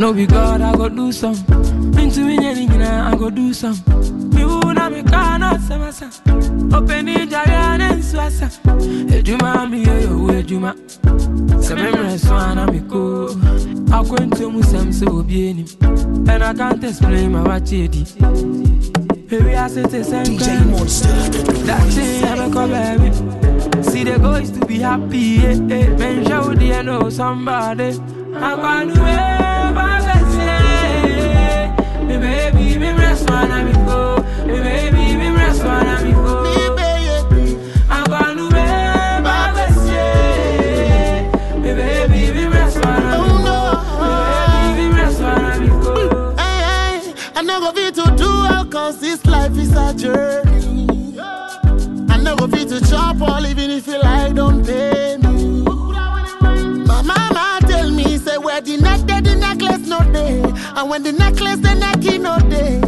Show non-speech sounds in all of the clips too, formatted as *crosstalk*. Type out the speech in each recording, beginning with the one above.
know be God, I go do some. Into me, I go do some. Me una me kana semasa. Open the jaya and swasa. Ejuma mi yo ejuma. Sememre swana mi ko. I go into musam so obieni. And I can't explain my wachedi. Baby, I say the same DJ Monster. That thing I make baby. See the goals to be happy. Eh, eh. Men show they know somebody. I can't wait I never fit to do cause this life is a journey. And when the necklace the necky no day,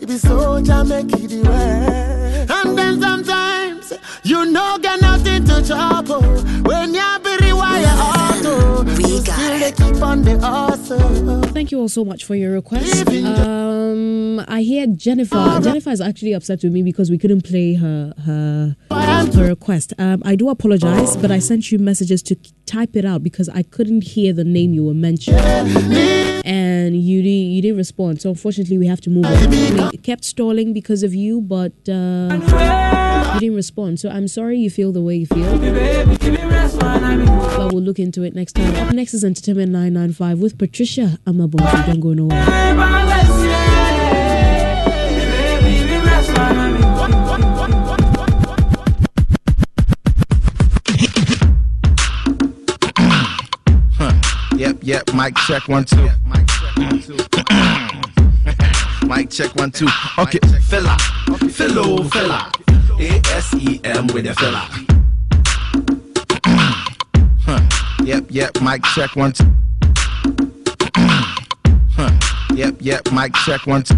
it be so make it the way. And then sometimes you know get nothing to chop oh. when you be rewire auto. We you got still it. keep on the hustle. Thank you all so much for your request. Um, I hear Jennifer. Jennifer is actually upset with me because we couldn't play her her her request. Um, I do apologize, but I sent you messages to type it out because I couldn't hear the name you were mentioning, and you didn't you didn't respond. So unfortunately, we have to move on. We kept stalling because of you, but uh, you didn't respond. So I'm sorry you feel the way you feel. Me baby, me rest one and me go. But we'll look into it next time. Up next is Entertainment 995 with Patricia Amabonji. Don't go nowhere. My best. Yeah. Me baby, me rest one and me go. Yep, yep. Mic check one two. Mic check one two. Mic check one two. Okay, fella, fellow fella. A S E M with a fella. Huh. Yep, yep. Mic check once. Huh. Hmm. Yep, yep. Mic check once.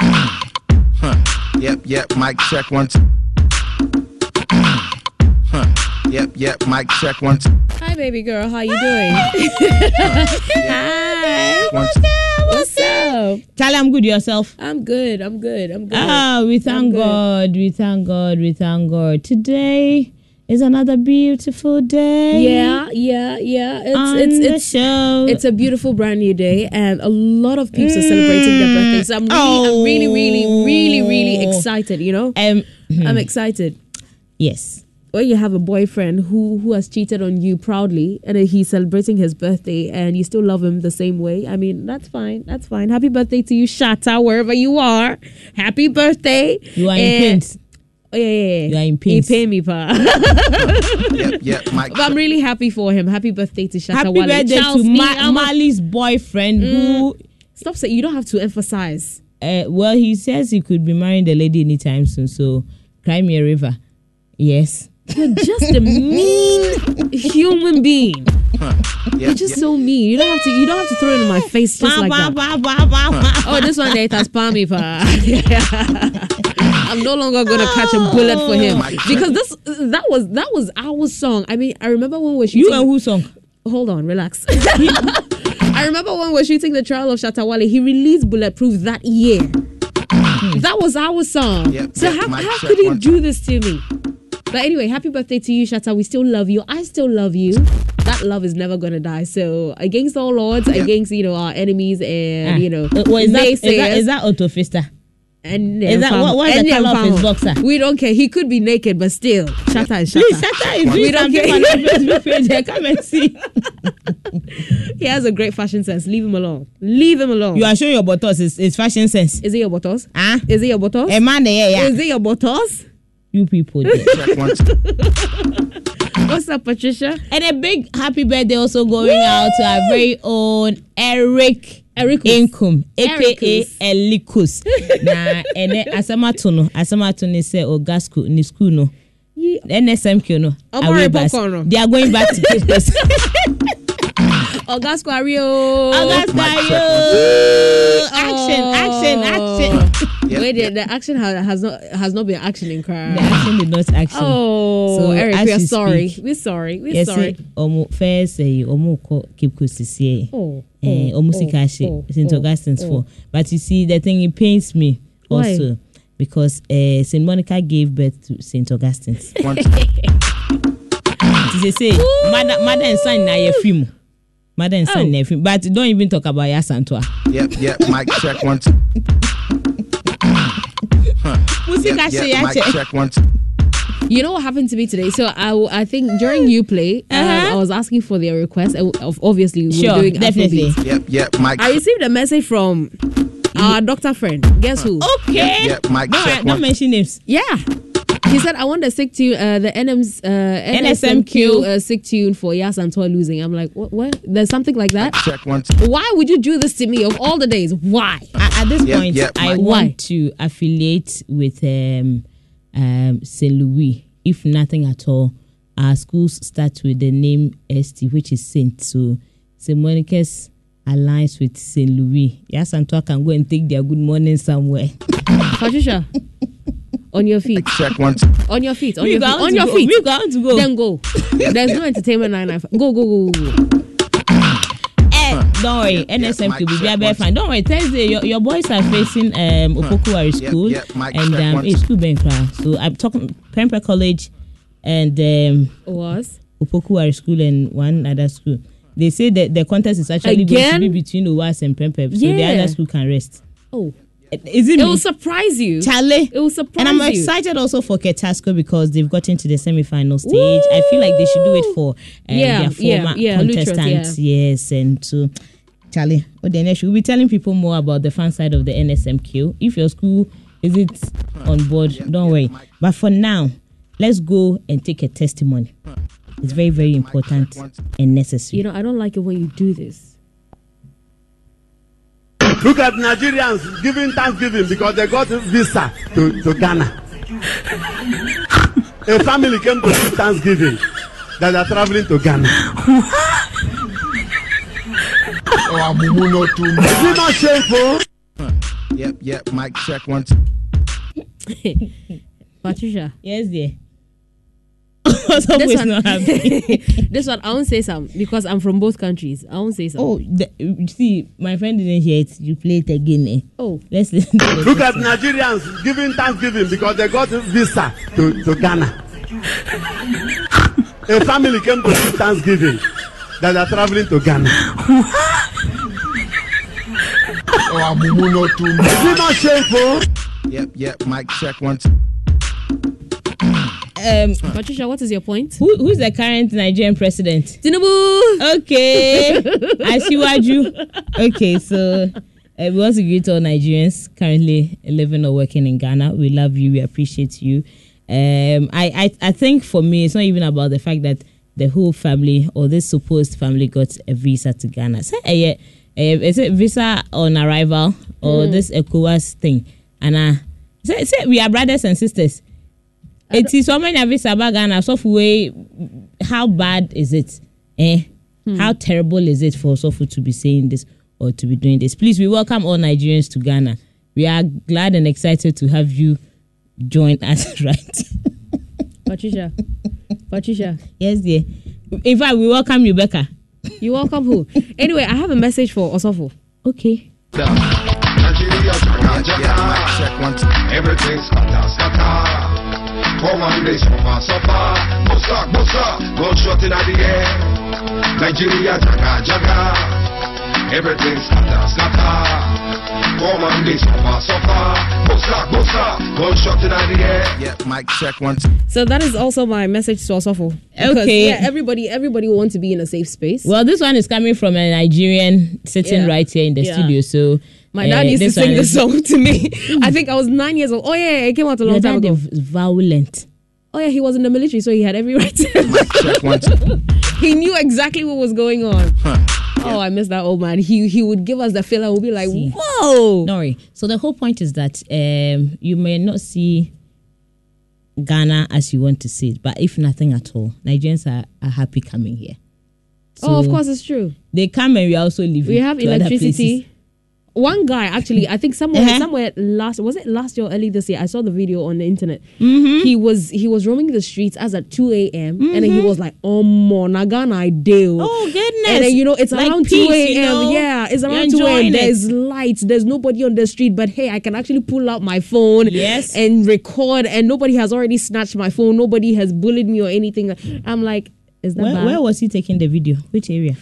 Huh. Hmm. Yep, yep. Mic check once. Huh. Yep, yep. Mic check two. Hi, baby girl. How you doing? *laughs* Hi. One two. What's up? Charlie, I'm good. Yourself? I'm good. I'm good. I'm good. Ah, we thank. God. We thank God. We thank God. Today is another beautiful day. Yeah, yeah, yeah. It's on it's it's show. it's a beautiful brand new day, and a lot of people are celebrating their birthdays. So I'm really, I'm really, really, really, really Oh. excited. You know, um. I'm excited. Yes. When you have a boyfriend who who has cheated on you proudly and he's celebrating his birthday and you still love him the same way i mean that's fine that's fine happy birthday to you shatta wherever you are happy birthday You are in And- oh yeah yeah, yeah. You are in he pains. pay me pa Yep, yep. Mic but i'm really happy for him happy birthday to shatta Happy Wale. birthday Charles to Ma- a- Mali's boyfriend who. stop saying you don't have to emphasize Uh, well, he says he could be marrying the lady anytime soon. So, cry me a river. Yes. You're just a mean human being Yep, you're just yep. so mean you don't have to you don't have to throw it in my face just like that Oh, this one there it has palm me, pa. *laughs* I'm no longer gonna catch a bullet for him because this that was that was our song. I mean, I remember when we were shooting. You and who song? Hold on, relax. *laughs* I remember when we were shooting the trial of Shatta Wale. He released Bulletproof that year. that was our song. Yep, so yep, how, how could he do this to me? But anyway, happy birthday to you, Shatta. We still love you. I still love you. That love is never gonna die. So against all odds, against you know our enemies and Ah. you know Uh, well, is, that, is, that, is that Otto Fista? And Is that- what- what's the colour of his boxer? We don't care. He could be naked, but still, Shatta is Shatta. Please, Shatta is We don't care. on Facebook page. Come and see. *laughs* He has a great fashion sense. Leave him alone. Leave him alone. You are showing your buttocks. It's, it's fashion sense. Is it your bottles? Ah, Is it your bottles? a man there, yeah. Is it your bottles? You people there. Check one, two. What's up, Patricia? And a big happy birthday also going out to our very own Eric Ericus. Inkum, aka Ericus. Elikus. *laughs* na ene asamato no asamato ne sɛ oga school ne school no Ye- NSMQ no Ọmọ away rẹ̀ bus. bọ́kọ̀ no. They are going back to Christmas. *laughs* Ogasco Ario. August Mic Ayo. Action, action, action. Yep, Wait, the, yep. the action has, has not has not been action in crime. The action did not action. Oh, So, Eric, we are sorry. speak- We're sorry. We're Yes, sorry. ɔmo first ɛyi ɔmo kɔ Cape Coast sisi Oh, eh, oh, ɔmo oh, sika ahye oh, St oh, Augustine's oh. for but you see the thing it pains me Why? also because uh, St Monica gave birth to St Augustine's. *laughs* One, two. Ti say say mother mother and son na yɛ free mother and son Oh. na yɛ but don't even talk about Yaa Asantewaa. Yep, yep. Mic check one, two. Musika Yep, ahye yep. Mic yakyɛ. check one, two. You know what happened to me today? So I, I think during you play, um, Uh-huh. I was asking for their request. Of obviously, we Sure, were doing definitely. Afrobeat. Yep, yep. Mike. I received a message from our doctor friend. Guess who? Okay. Yep, mic Don't, don't mention names. Yeah. He said, I want to stick to uh, the NM's, uh, NSMQ. NSMQ uh, sick tune for Yaa Asantewaa losing. I'm like, what, what? There's something like that? Check one. Why would you do this to me of all the days? Why? at, at this Yep, point, yep, I want Why? to affiliate with um, um, St. Louis, if nothing at all. Our schools start with the name ST, which is Saint. So St. Monica's alliance with St. Louis. Yes, and talk can go and take their good morning somewhere. Patricia, *laughs* on your feet. Check one, two. On your feet. On We your feet. On your go. feet. We going to go. Then go. There's no entertainment 995. Go, go, go, go, go. Eh, don't worry, NSM Mike, could be check very fine. Don't worry, Thursday your, your boys are facing um Opoku Ware School yep, Mike, and check um one, a two. school Benkra. So I'm talking Prempeh College and um Was? Opoku Ware School and one other school. They say that the contest is actually going to Again? be between Owas and Pemper, so the other school can rest. Oh. Is it It will surprise you. Charlie. It will surprise you. And I'm you. excited also for Ketasco because they've gotten to the semi-final stage. I feel like they should do it for um, Yeah, their yeah, former yeah, Luttrell, contestants. Yes, and to Charlie, the next? We'll be telling people more about the fan side of the NSMQ. If your school is it on board, don't worry. But for now, let's go and take a testimony. It's very, very important and necessary. You know, I don't like it when you do this. Look at Nigerians giving Thanksgiving because they got visa to, to Ghana. a family came to give Thanksgiving that are traveling to Ghana. Is it not shameful? Yep, yep. Mic check one, two. *laughs* Patricia. yes, dear. What's up This *laughs* one, not *laughs* happy? *laughs* this one, I won't say some because I'm from both countries. I won't say some. Oh, the, see, my friend didn't hear it. You play it again. Eh? Oh. Let's listen. To the Look at. Nigerians giving Thanksgiving because they got a visa to, to Ghana. a family came to give Thanksgiving that are traveling to Ghana. oh, I'm not too much. Is it not shameful? Yep, yep. Mic check one, two. Um, Patricia, what is your point? who, who's the current Nigerian president? Tinubu. Okay, *laughs* Asiwaju. Okay, so uh, we want to greet all Nigerians currently living or working in Ghana. We love you. We appreciate you. Um, I, I, I think for me, it's not even about the fact that the whole family or this supposed family got a visa to Ghana. Say, uh, yeah, uh, is it visa on arrival or this ECOWAS thing? And uh, say, say we are brothers and sisters. It is so many visa back Ghana. So way, how bad is it? Eh? How terrible is it for Sofu to be saying this or to be doing this? Please, we welcome all Nigerians to Ghana. We are glad and excited to have you join us, *laughs* right? Patricia. Patricia. yes, dear. In fact, we welcome you, Becca. You welcome who? Anyway, I have a message for Osofo. Okay. Nigeria, Yep, Jaga, yep. Mic Jaga. check one, two. Everything's scatter, scatter. Come on, they suffer, suffer. Bossa, bossa, gunshot in the air. Nigeria, Jaga, Jaga. Everything's scatter, scatter. Commandation for suffer. Bossa, bossa, gunshot in the air. Yeah, mic check one. So that is also my message to Osofo. Because, Okay. Yeah, everybody, everybody wants to be in a safe space. Well, this one is coming from a Nigerian sitting Yeah. right here in the Yeah. studio. So my uh, dad used to sing the song to me. *laughs* I think I was nine years old. Oh yeah, it came out a long Your time dad ago. is violent. Oh yeah, he was in the military, so he had every *laughs* right. Check *laughs* he knew exactly what was going on. Oh, I miss that old man. He he would give us the feel and we'll be like, See. whoa. Don't. So the whole point is that um, you may not see Ghana as you want to see it, but if nothing at all, Nigerians are, are happy coming here. oh, of course, it's true. They come and we are also leaving. We have to other electricity. One guy actually, I think somewhere Uh-huh. somewhere last was it last year or early this year? I saw the video on the internet. Mm-hmm. He was he was roaming the streets as at two a.m. and then he was like, "Oh, Nagana, I do." Oh goodness! And then you know it's Like around peace, two you a.m. know? Yeah, it's around two a.m. There's lights. There's nobody on the street, but hey, I can actually pull out my phone. Yes. and record, and nobody has already snatched my phone. Nobody has bullied me or anything. I'm like, Where, bad? where was he taking the video? Which area?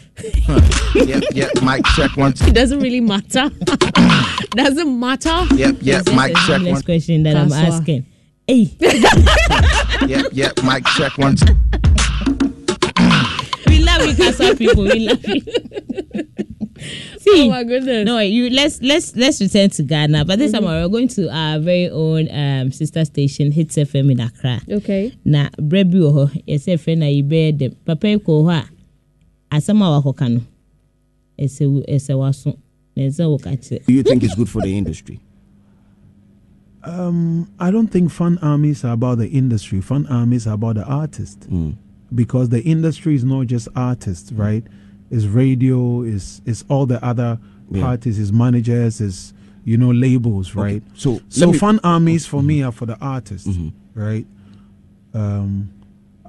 Yep, yep, mic check one. two. it doesn't really matter. *laughs* doesn't matter. Yep, yep, That's mic a check next one. question that I'm asking. Hey, *laughs* Yep, yep, mic check one. two. we love you, Casa people. We love you. *laughs* See, Oh my goodness. no, you let's let's let's return to Ghana. But this time we're going to our very own um, sister station, Hitz FM in Accra. Okay. na berɛ bi wɔ hɔ yɛsɛ fɛ na yɛbɛyɛ dɛm papa yi kɔ hɔ a asɛm a wakɔka no ɛsɛ wo- waso na ɛsɛ woka Do you think it's good for the industry? Um, I don't think fun armies are about the industry. Fun armies are about the artist. Mm. Because the industry is not just artists, right? It's radio, is it's all the other Yeah. parties, it's managers, it's you know labels, Okay, right? so So let me- fun armies for me are for the artists, Mhm. right? Um,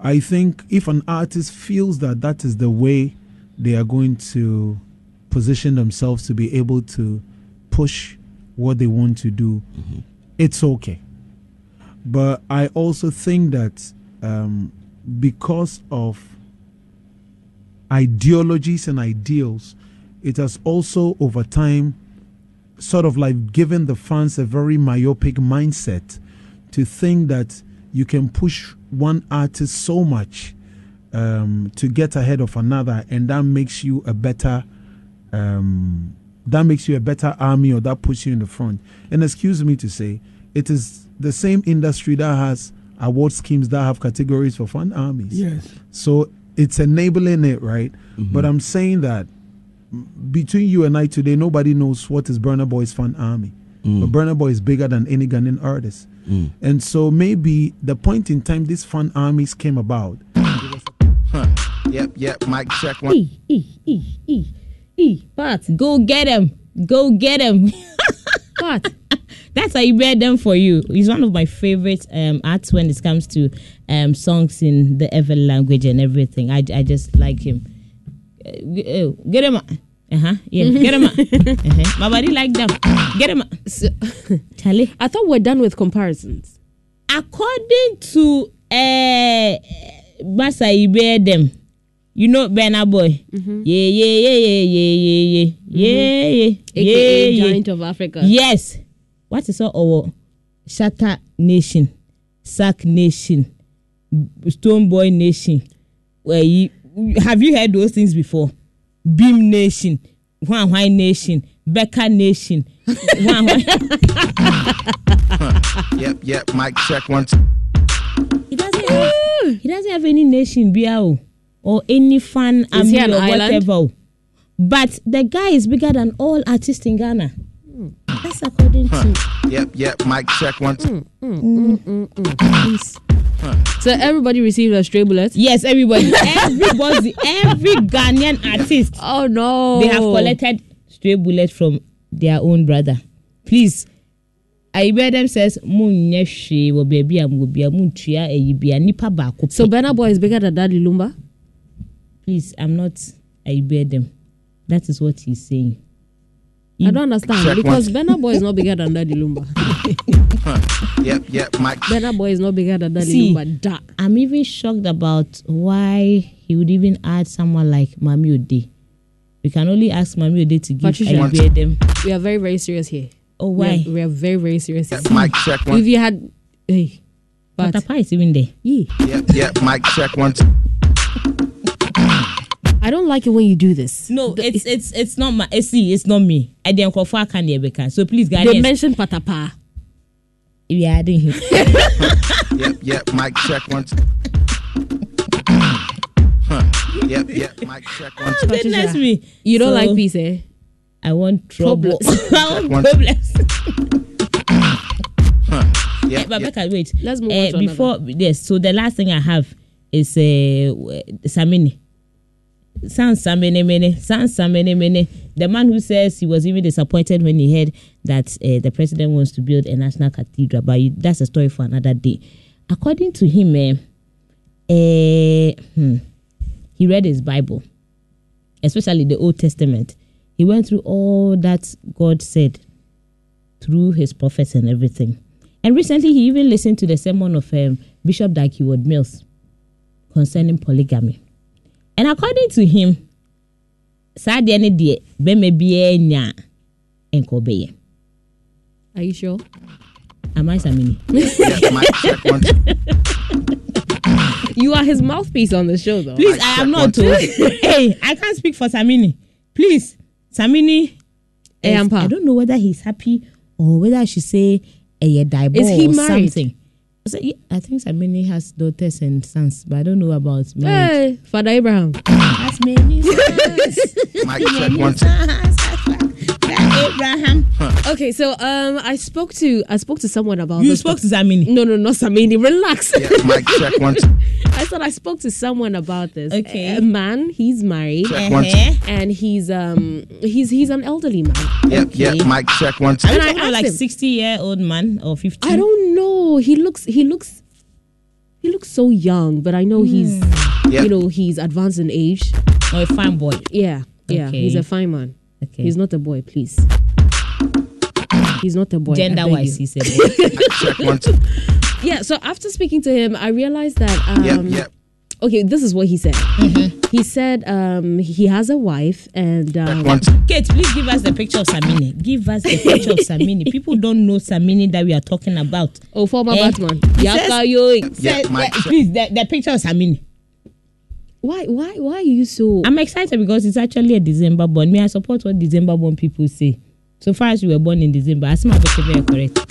I think if an artist feels that that is the way they are going to position themselves to be able to push what they want to do, it's okay. But I also think that um, because of ideologies and ideals, it has also over time sort of like given the fans a very myopic mindset to think that you can push one artist so much um, to get ahead of another, and that makes you a better um, that makes you a better army or that puts you in the front. And excuse me to say, it is the same industry that has award schemes that have categories for fan armies. Yes. So it's enabling it, right? Mm-hmm. But I'm saying that between you and I today, nobody knows what is Burna Boy's fan army. Mm. But Burner Boy is bigger than any Ghanaian artist. Mm. And so maybe the point in time these fan armies came about. *coughs* Yep, yep, Mike check one. E, e, e, e, e. Pat, go get him. Go get him. *laughs* Pat. That's I read them for you. He's one of my favorite um, acts when it comes to um, songs in the ever language and everything. I, I just like him. Uh, uh get him. Uh huh. Yeah. Get him. *laughs* uh-huh. My body like them. Get him. So, *laughs* Charlie. I thought we're done with comparisons. According to uh, Masai read them. You know Burna Boy. Mm-hmm. Yeah, yeah, yeah, yeah, yeah, yeah, yeah, mm-hmm. yeah, AKA yeah, yeah. Giant of Africa. Yes. What is all our Shatta Nation, Sark Nation, Stonebwoy Nation? Where you have you heard those things before? BHIM Nation, Hwan Hwan Nation, Becca Nation, Hwan Hwan. *laughs* Yep, yep, mic check once. He doesn't have, he doesn't have any nation biao oh, or any fan Is he army an or whatever. oh. But the guy is bigger than all artists in Ghana. That's according to Yep, yep, mic check one. two. Mm, mm, mm, please. So everybody received a stray bullet. Yes, everybody, *laughs* everybody, every Ghanaian artist, Oh no! they have collected stray bullets from their own brother. Please, I bear them says mo nyɛ hwee wɔ baabi a mo wɔ bia mo ntua nipa baako. So pɛ." Burna Boy is bigger than Daddy Lumba. please, I'm not. I bear them. That is what he's saying. I don't understand Check because one. Burna Boy is not bigger than Daddy Lumba. Yep, yep, mic. Burna Boy is not bigger than Daddy See. Lumba. Da. I'm even shocked about why he would even add someone like Mami Ode. We can only ask Mami Ode to give Patricia. Ayube them. We are very, very serious here. Oh, We are- why? We are, very, very serious. Yeah, mic check one. If you had, hey, but Papa is even there. yeah, Yeah, yeah, mic check one. I don't like it when you do this. No, it's it's it's not my. It's, see, it's not me. I didn't call for can Rebecca. So please, guys, They mentioned patapa. we are adding him. Yep, yep, mic check one. *coughs* Huh. Yep, yep, mic check one. Goodness me. You don't So, like peace, eh? I want trouble. Problems. *laughs* I want One- problems. *coughs* Huh. Eh, Yep, but yep. Becca, wait. Let's move on Eh, to before yes. So the last thing I have is uh, Samini. San Samene Mene, San Samene Mene, the man who says he was even disappointed when he heard that uh, the president wants to build a national cathedral, but that's a story for another day. According to him, eh, eh, hmm, he read his Bible, especially the Old Testament. He went through all that God said through his prophets and everything. And recently, he even listened to the sermon of um, Bishop Heward Mills concerning polygamy. And according to him, saa deɛ ne deɛ bɛrima biara nya nkɔ bɛyɛ. Are you sure? Am I Samini? Yeah, mic check one. You are his mouthpiece on the show, though. Please, I am not. One. oh. *laughs* hey, I can't speak for Samini. Please, Samini. Eh, is- Ampa. I don't know whether he's happy or whether I should say a divorce Is he or married? something. So, yeah, I think Samini has daughters and sons, but I don't know about marriage. Hey, Father Abraham. That's many *laughs* sons. Mic check one. Abraham. Okay, so um, I spoke to I spoke to someone about You this. spoke to Samini. No, no, not Samini. Relax. Yeah, mic check one. *laughs* I said I spoke to someone about this. Okay. A man, he's married, Check one. Uh-huh. and he's um he's he's an elderly man. Yep, yep, Mike, check one. Are you And I talking about like him- 60 year old man or 50? I don't know. He looks he looks he looks so young, but I know he's Yep. you know he's advanced in age. Or a fine boy. Yeah, yeah. Okay. He's a fine man. Okay. He's not a boy, please. He's not a boy. Gender wise, you. he's a boy. Yeah. So after speaking to him, I realized that um, Yep, yep. okay, this is what he said. Mm-hmm. He said um, he has a wife and um, One. Kate, please give us the picture of Samini. Give us the picture of Samini. People don't know Samini that we are talking about. oh former Eh, Batman. he says- Yeah, Say- yeah, please, the, the picture of Samini. Why why why are you so? I'm excited because it's actually a December born. Me, I support what December born people say. So far as you were born in December, I see my very correct.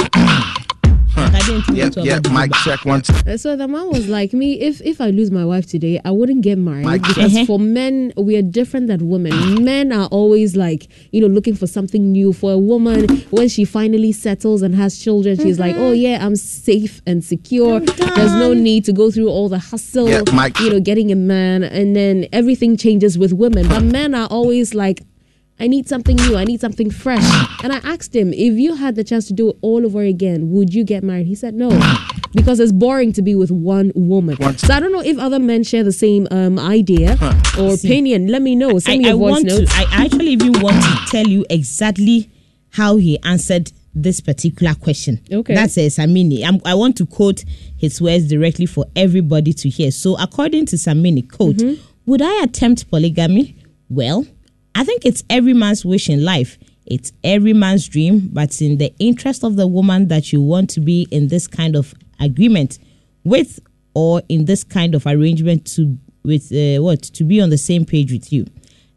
Like, I didn't think Yep, it yep, mic check one. Uh, So the man was like me. If if I lose my wife today, I wouldn't get married Mike. because Uh-huh. for men we are different than women. Men are always like you know looking for something new. For a woman, when she finally settles and has children, she's like, oh yeah, I'm safe and secure. There's no need to go through all the hustle. Yeah, Mike. You know, getting a man, and then everything changes with women. But men are always like. I need something new. I need something fresh. *sighs* And I asked him, if you had the chance to do it all over again, would you get married? He said no, *sighs* because it's boring to be with one woman. Once- So I don't know if other men share the same um, idea or opinion. Let me know. Send me I, I your voice want notes. to. I *laughs* actually even want to tell you exactly how he answered this particular question. Okay. That's uh, Samini. I'm, I want to quote his words directly for everybody to hear. So, according to Samini, quote, Mm-hmm. would I attempt polygamy? Well, I think it's every man's wish in life. It's every man's dream, but in the interest of the woman that you want to be in this kind of agreement with or in this kind of arrangement to with uh, what to be on the same page with you.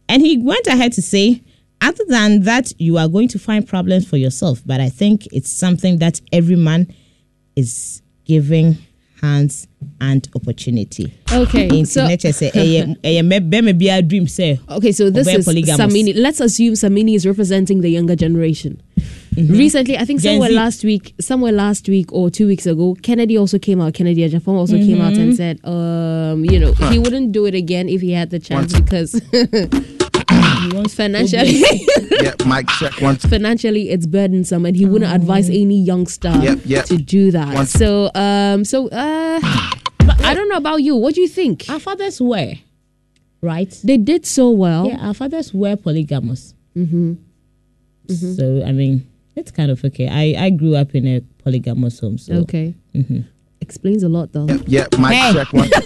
And he went ahead to say, other than that, you are going to find problems for yourself. But I think it's something that every man is giving hands and opportunity. Okay, In so- nature say, "Ɛyɛ- ɛyɛ mɛ- bɛrima biara dream say. Okay, so this is. Samini. Let's assume Samini is representing the younger generation. Recently, I think Gen somewhere Z. last week, somewhere last week or two weeks ago, Kennedy also came out. Kennedy Agyapong also came out and said, um, you know, he wouldn't do it again if he had the chance because *laughs* financially, *laughs* Yep, mic check one. *laughs* financially it's burdensome, and he wouldn't advise any youngster Yep, yep. to do that. One- So, um, so uh, I don't know about you. What do you think? Our fathers were, right? They did so well. Yeah, our fathers were polygamous. Mm-hmm. So I mean, it's kind of okay. I I grew up in a polygamous home, so Okay. Explains a lot, though. Yep, yep, mic Hey. check one. *laughs*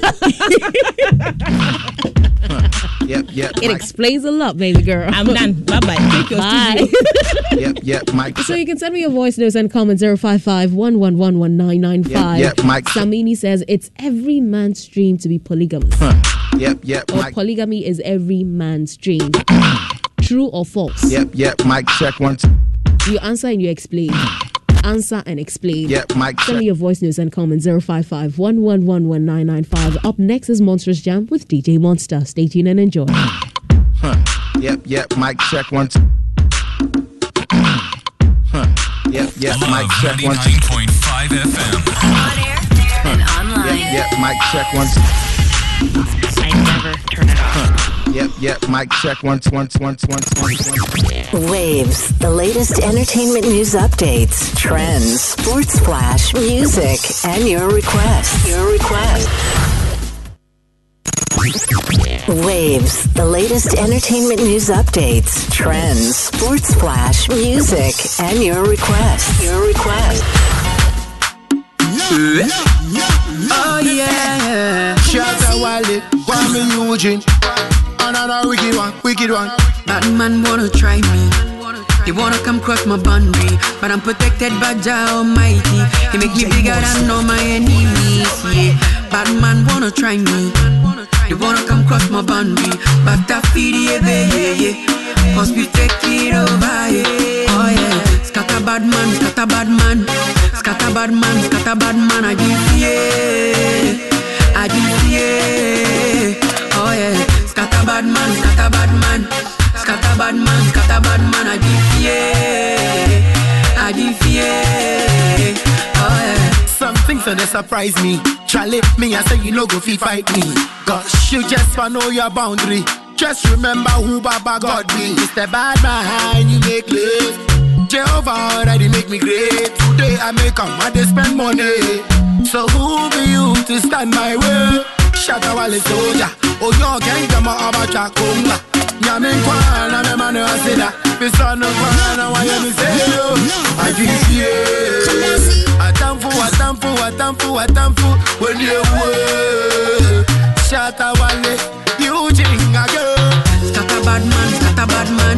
Huh. Yep, yep. It Mike. explains a lot, baby girl. I'm done. Bye bye. Take your Bye. Yep, yep, Mike. So you can send me your voice notes and comments 055 111 Yep, yep, Mike. Samini says it's every man's dream to be polygamous. Huh. Yep, yep, Or Mike. polygamy is every man's dream. *clears throat* True or false? Yep, yep, Mike. Check one. You answer and you explain. Answer and explain. Yep, Mike. Send me your voice news and comments 055 111 Up next is Monstrous Jam with DJ Monster. Stay tuned and enjoy. Huh. Yep, yep, Mike. Check one. Two. Huh. Yep, yep, Mike. Check one. Two. 99.5 FM. On air and online. Yep, yep, Mike. Check one. Two. I never turn it off. Huh. Yep, yep, Mike. Check one. Two, one, two, one, two, one, two, one, two, one. Waves, the latest entertainment news updates, trends, sports flash, music, and your requests. Your request. Waves, the latest entertainment news updates, trends, sports flash, music, and your request. Your request. Oh yeah. Shout Shatta Wale, Kwame Eugene. Another wicked one, wicked one. Bad man wanna try me. He wanna come cross my boundary, but I'm protected by Jah Almighty. He make me bigger than all my enemies. Yeah, bad man wanna try me. He wanna come cross my boundary, but I feel yeah, yeah, yeah. Cause we take it over, yeah. Oh yeah, scatter bad man, scatter bad man, scatter bad man, scatter bad man. I give yeah, I give yeah. Oh yeah, scatter bad man, scatter bad man, scatter bad man, scatter bad man. I yeah, I yeah. Oh yeah. Some things that surprise me. Charlie, me I say you no go fi fight me. Cause you just wanna know your boundary. Just remember who Baba God be. It's the bad behind you make late. Jehovah already make me great. Today I make a mad spend money. So who be you to stand my way? Shatta Wale soldier. Oh yo, can't come out about Chakunga. Nyame kwana me mane asida. Pisano kwana wa ye mi say yo. I give you. Atamfu, atamfu, atamfu, atamfu. When you way. Shatta Wale. Eugene again. Scatter bad man, scatter bad man,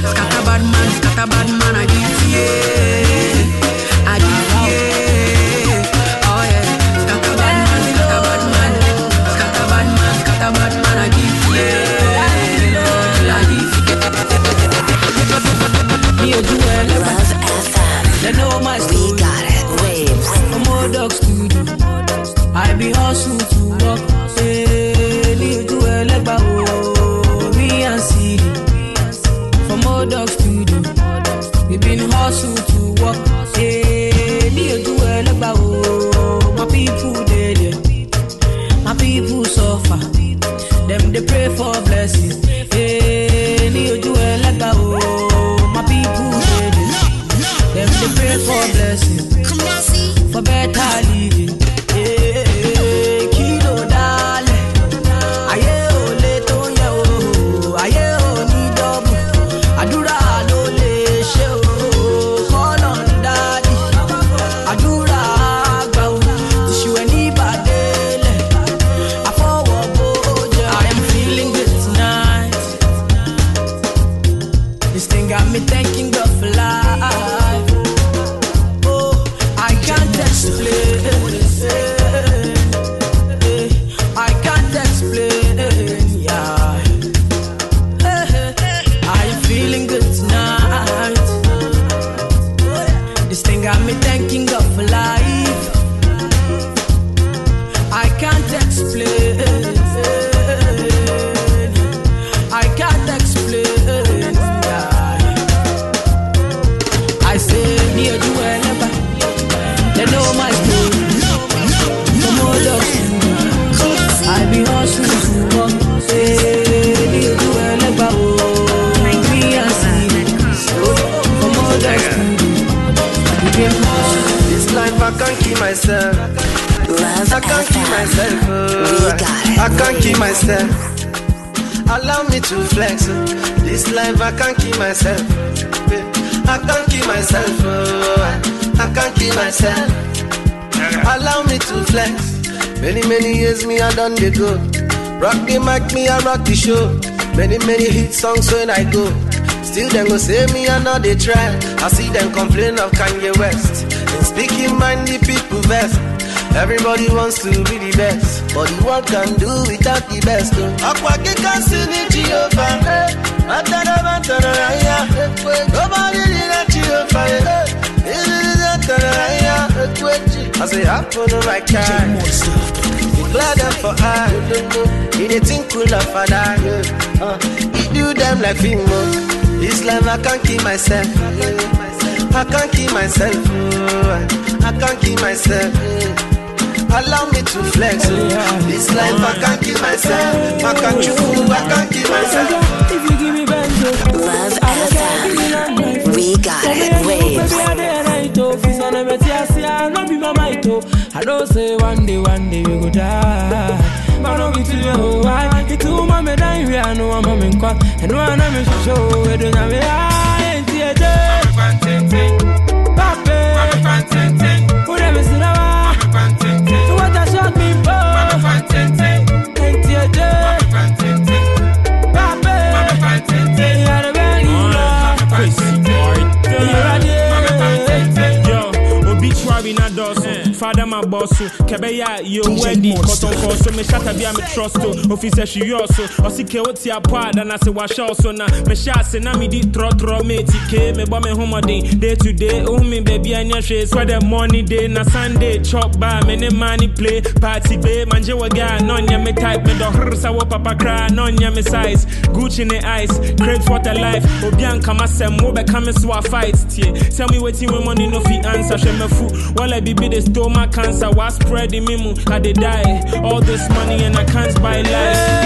scatter bad man, scatter bad man. I give Love FM. they know my story. We got it. Waves. More dogs to do, I be hustle to work. Them they pray for blessing for better living. Can't keep myself. Allow me to flex. oh. This life I can't keep myself. I can't keep myself. oh. I- can't keep myself. Allow me to flex. Many many years me I done the go. Rock the mic, me I rock the show. Many, many hit songs when I go. Still them go say me I know they try. I see them complain of Kanye West. And speaking mind the people best. Everybody wants to be the best, but the world can do without the best. Aqua can see the Jehovah. Eh. Matana matana raya. Eh. Nobody did that Jehovah. I say happen on my car. Glad them for I. He they think cool for that. Eh. Uh, he do them like film. This life I can't keep myself. I can't keep myself. oh, I can't keep myself. Allow me to flex. oh. This life I can't keep myself. I can't chew. I can't keep myself. If you give me benzo, oh. Love I can give me long life. We got it. Waves. I don't oh. oh. say one day, one day we go die. But don't get to know why. It's too mama die, we are no one mama in court. And one of me show, we don't have for? Bɔ oh. so oh. oh. kɛbɛyɛ a yɛwadi kɔtɔnkɔɔ so bi a metrɔ so ofi sɛ hweyɔɔ so ɔse ke wote apɔ a dana se wahyɛ wo so na mehyɛ ase na medi trɔtrɔ meti kee mebɔ me homɔden day. To day wohu me baabi anyɛ hwee sɛ dɛ morning day na sunday chop ba me ne ma ne play. Party be mangye wɔ ga na ɔnyɛ me type. Medɔhrer sɛ wo papa koraa na ɔnyɛ me size. Gucci ne ice crate for the life. Obi ankama sɛm wobɛka me so a fight tie sɛ me wetin we money no fi answer. Hwɛ mafu wala bibi de stomach cancer wa spread in me mu i dey die. All this money and i can't buy life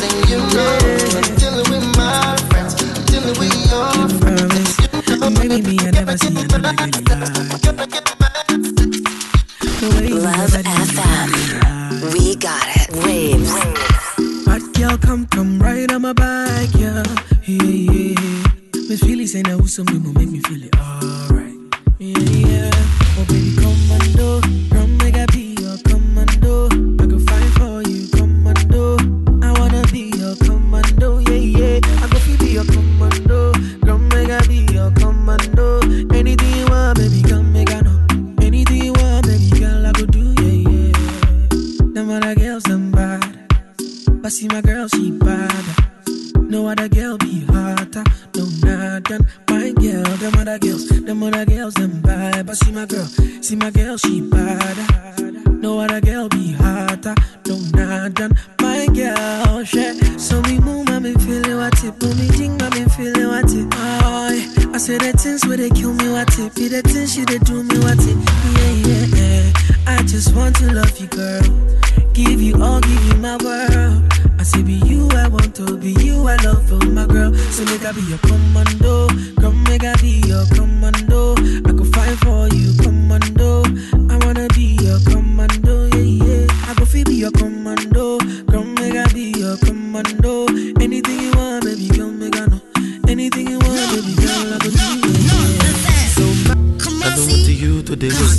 your you know things where they kill me what it. Be the things she they do me what it. Yeah, yeah, yeah. I just want to love you, girl. Give you all, give you my world. I say be you, I want to be you, I love you, my girl. So make I be your commando, come make I be your commando. I could fight for you, commando.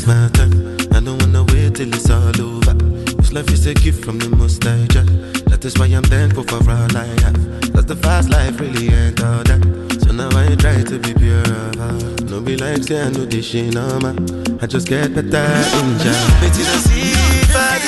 My time. I don't wanna wait till it's all over. This life is a gift from the most Jah. That is why I'm thankful for all I have. Cause the fast life really ain't all that. So now I try to be pure. No be like say I know this shit no man. I just get better in job.